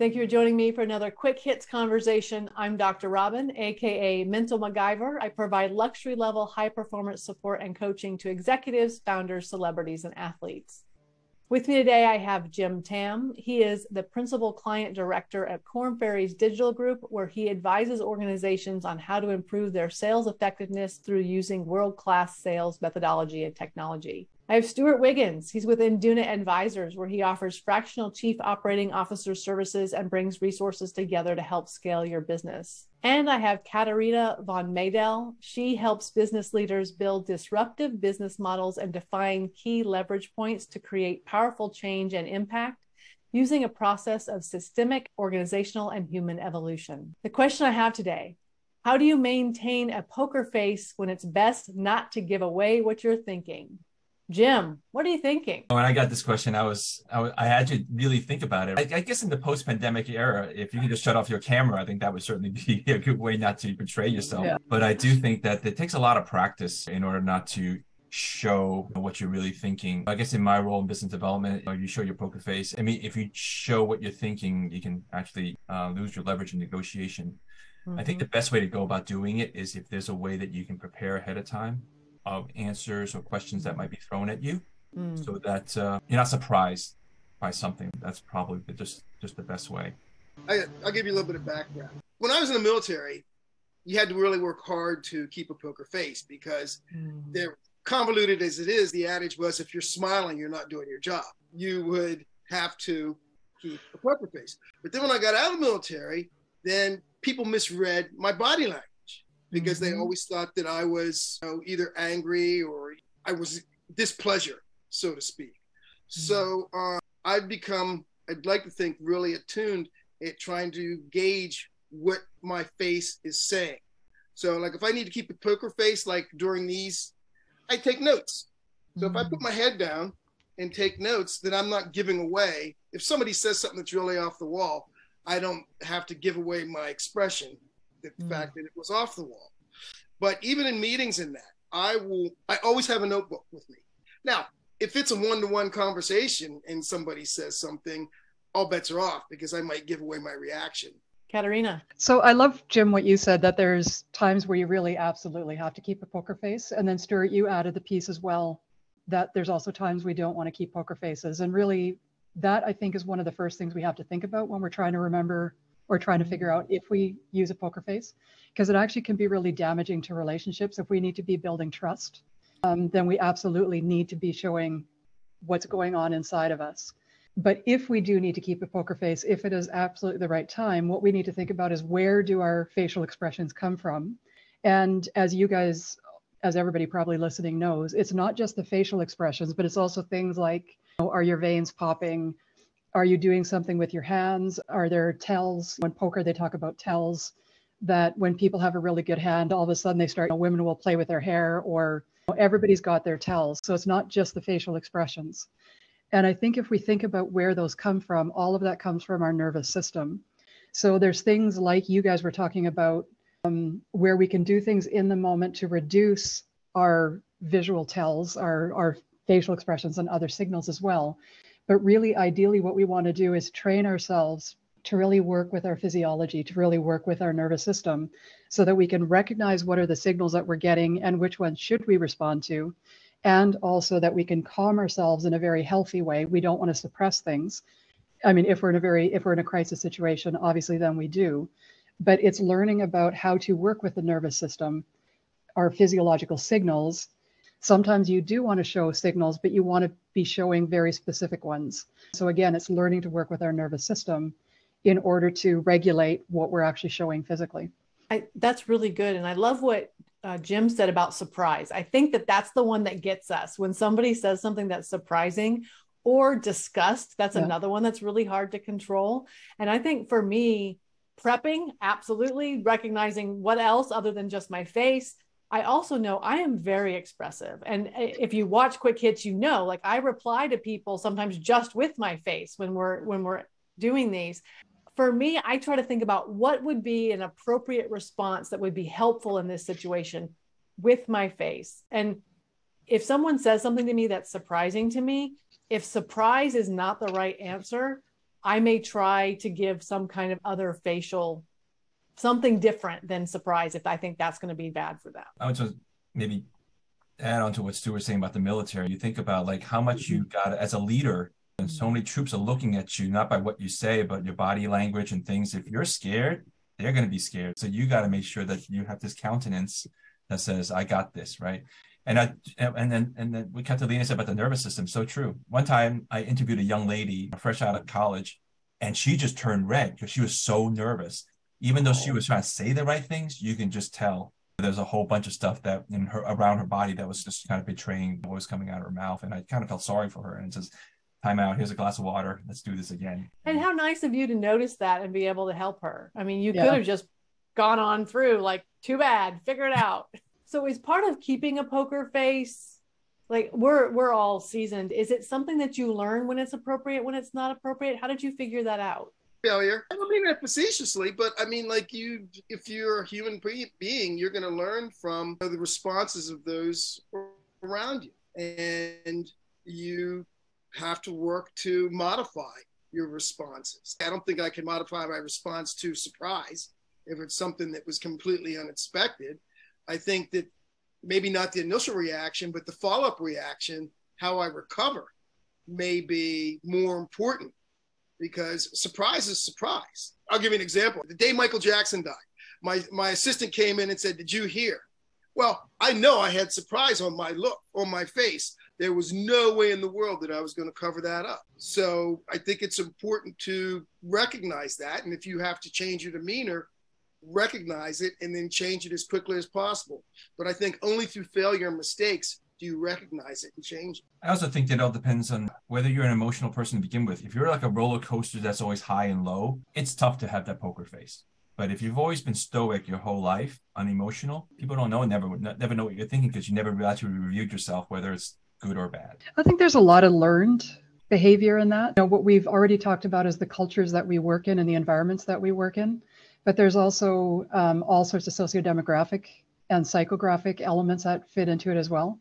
Thank you for joining me for another quick hits conversation. I'm Dr. Robin, aka Mental MacGyver. I provide luxury level high performance support and coaching to executives, founders, celebrities, and athletes. With me today, I have Jim Tam. He is the principal client director at Korn Ferry's Digital Group, where he advises organizations on how to improve their sales effectiveness through using world class sales methodology and technology. I have Stewart Wiggins. He's with Induna Advisors, where he offers fractional chief operating officer services and brings resources together to help scale your business. And I have Catarina von Maydell. She helps business leaders build disruptive business models and define key leverage points to create powerful change and impact using a process of systemic, organizational, and human evolution. The question I have today how do you maintain a poker face when it's best not to give away what you're thinking? Jim, what are you thinking? When I got this question, I was I, I had to really think about it. I, I guess in the post-pandemic era, if you can just shut off your camera, I think that would certainly be a good way not to betray yourself. Yeah. But I do think that it takes a lot of practice in order not to show what you're really thinking. I guess in my role in business development, you show your poker face. I mean, if you show what you're thinking, you can actually uh, lose your leverage in negotiation. Mm-hmm. I think mm-hmm. the best way to go about doing it is if there's a way that you can prepare ahead of time of answers or questions that might be thrown at you mm. so that uh, you're not surprised by something. That's probably just, just the best way. I, I'll give you a little bit of background. When I was in the military, you had to really work hard to keep a poker face because mm. they're convoluted as it is. The adage was if you're smiling, you're not doing your job. You would have to keep a poker face. But then when I got out of the military, then people misread my body language because mm-hmm. they always thought that I was you know, either angry or I was displeasure, so to speak. Mm-hmm. So uh, I've become, I'd like to think, really attuned at trying to gauge what my face is saying. So, like, if I need to keep a poker face, like during these, I take notes. So, mm-hmm. if I put mm. my head down and take notes, then I'm not giving away. If somebody says something that's really off the wall, I don't have to give away my expression the mm. fact that it was off the wall. But even in meetings in that, I will I always have a notebook with me. Now, if it's a one-to-one conversation and somebody says something, all bets are off because I might give away my reaction. Catarina. So I love Jim what you said that there's times where you really absolutely have to keep a poker face. And then Stewart, you added the piece as well that there's also times we don't want to keep poker faces. And really that I think is one of the first things we have to think about when we're trying to remember or trying to figure out if we use a poker face, because it actually can be really damaging to relationships. If we need to be building trust, um, then we absolutely need to be showing what's going on inside of us. But if we do need to keep a poker face, if it is absolutely the right time, what we need to think about is where do our facial expressions come from? And as you guys, as everybody probably listening knows, it's not just the facial expressions, but it's also things like you know, are your veins popping? Are you doing something with your hands? Are there tells? When poker, they talk about tells that when people have a really good hand, all of a sudden they start, you know, women will play with their hair or you know, everybody's got their tells. So it's not just the facial expressions. And I think if we think about where those come from, all of that comes from our nervous system. So there's things like you guys were talking about um, where we can do things in the moment to reduce our visual tells, our, our facial expressions, and other signals as well. But really, ideally, what we want to do is train ourselves to really work with our physiology, to really work with our nervous system, so that we can recognize what are the signals that we're getting and which ones should we respond to. And also that we can calm ourselves in a very healthy way. We don't want to suppress things. I mean, if we're in a very, if we're in a crisis situation, obviously then we do. But it's learning about how to work with the nervous system, our physiological signals, Sometimes you do want to show signals, but you want to be showing very specific ones. So again, it's learning to work with our nervous system in order to regulate what we're actually showing physically. I, that's really good. And I love what uh, Jim said about surprise. I think that that's the one that gets us when somebody says something that's surprising or disgust. That's yeah. another one that's really hard to control. And I think for me, prepping, absolutely recognizing what else other than just my face, I also know I am very expressive. And eh, if you watch quick hits, you know, like I reply to people sometimes just with my face when we're when we're doing these. For me, I try to think about what would be an appropriate response that would be helpful in this situation with my face. And if someone says something to me that's surprising to me, if surprise is not the right answer, I may try to give some kind of other facial something different than surprise if I think that's going to be bad for them. I would just maybe add on to what Stu was saying about the military. You think about like how much you mm-hmm. got as a leader, and so mm-hmm. many troops are looking at you not by what you say, but your body language and things. If you're scared, they're going to be scared. So you got to make sure that you have this countenance that says, "I got this," right? And I and then and then we Catalina said about the nervous system. So true. One time I interviewed a young lady fresh out of college, and she just turned red because she was so nervous. Even though she oh. was trying to say the right things, you can just tell there's a whole bunch of stuff that in her around her body that was just kind of betraying what was coming out of her mouth. And I kind of felt sorry for her and says, time out, here's a glass of water. Let's do this again. And how nice of you to notice that and be able to help her. I mean, you yeah. could have just gone on through like, too bad, figure it out. so is part of keeping a poker face like we're we're all seasoned is it something that you learn when it's appropriate when it's not appropriate how did you figure that out failure. I don't mean that facetiously, but I mean like you, if you're a human being, you're going to learn from the responses of those around you, and you have to work to modify your responses. I don't think I can modify my response to surprise if it's something that was completely unexpected. I think that maybe not the initial reaction, but the follow up reaction, how I recover, may be more important because surprise is surprise. I'll give you an example. The day Michael Jackson died, my, my assistant came in and said, Did you hear? Well, I know I had surprise on my look, on my face. There was no way in the world that I was going to cover that up. So I think it's important to recognize that. And if you have to change your demeanor, recognize it and then change it as quickly as possible. But I think only through failure and mistakes do you recognize it and change it? I also think that it all depends on whether you're an emotional person to begin with. If you're like a roller coaster that's always high and low, it's tough to have that poker face. But if you've always been stoic your whole life, unemotional, people don't know, never never know what you're thinking because you never actually reviewed yourself, whether it's good or bad. I think there's a lot of learned behavior in that. You know, what we've already talked about is the cultures that we work in and the environments that we work in. But there's also um, all sorts of socio-demographic and psychographic elements that fit into it as well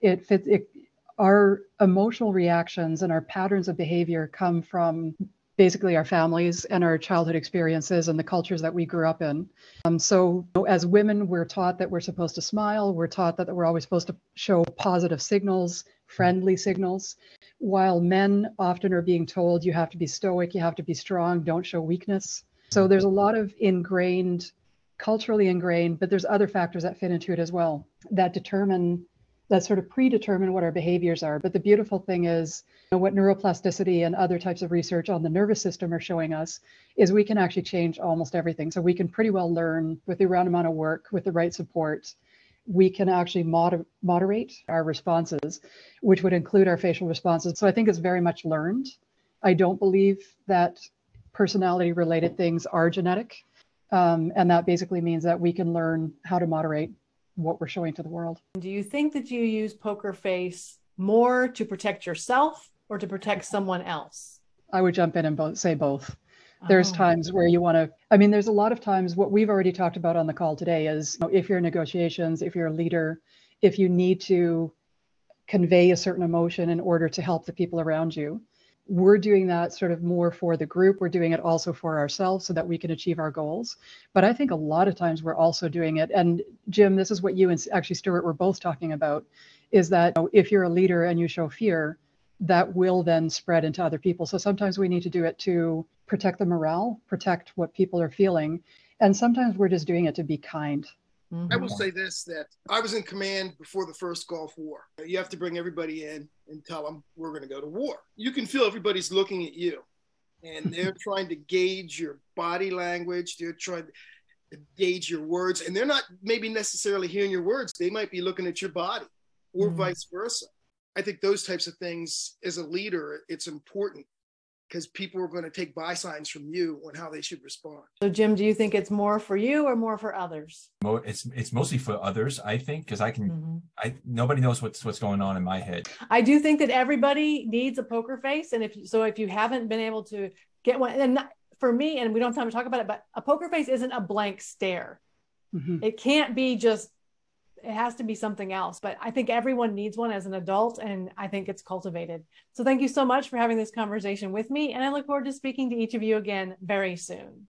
it fits it, our emotional reactions and our patterns of behavior come from basically our families and our childhood experiences and the cultures that we grew up in. Um, so, you know, as women, we're taught that we're supposed to smile. We're taught that we're always supposed to show positive signals, friendly signals, while men often are being told you have to be stoic, you have to be strong, don't show weakness. So, there's a lot of ingrained, culturally ingrained, but there's other factors that fit into it as well that determine that sort of predetermine what our behaviors are. But the beautiful thing is, you know, what neuroplasticity and other types of research on the nervous system are showing us is we can actually change almost everything. So we can pretty well learn with the right amount of work, with the right support, we can actually moder- moderate our responses, which would include our facial responses. So I think it's very much learned. I don't believe that personality related things are genetic. Um, and that basically means that we can learn how to moderate what we're showing to the world. Do you think that you use poker face more to protect yourself or to protect someone else? I would jump in and both, say both. There's oh. times where you want to, I mean, there's a lot of times what we've already talked about on the call today is you know, if you're in negotiations, if you're a leader, if you need to convey a certain emotion in order to help the people around you, we're doing that sort of more for the group. We're doing it also for ourselves so that we can achieve our goals. But I think a lot of times we're also doing it. And Jim, this is what you and actually Stewart were both talking about is that you know, if you're a leader and you show fear, that will then spread into other people. So sometimes we need to do it to protect the morale, protect what people are feeling. And sometimes we're just doing it to be kind Mm-hmm. I will say this that I was in command before the first Gulf War. You have to bring everybody in and tell them we're going to go to war. You can feel everybody's looking at you and they're trying to gauge your body language. They're trying to gauge your words and they're not maybe necessarily hearing your words. They might be looking at your body or mm-hmm. vice versa. I think those types of things as a leader, it's important because people are going to take buy signs from you on how they should respond. So, Jim, do you think it's more for you or more for others? It's it's mostly for others, I think, because I can. Mm-hmm. I nobody knows what's what's going on in my head. I do think that everybody needs a poker face, and if so, if you haven't been able to get one, and for me, and we don't have time to talk about it, but a poker face isn't a blank stare. Mm-hmm. It can't be just it has to be something else. But I think everyone needs one as an adult, and I think it's cultivated. So thank you so much for having this conversation with me. And I look forward to speaking to each of you again very soon.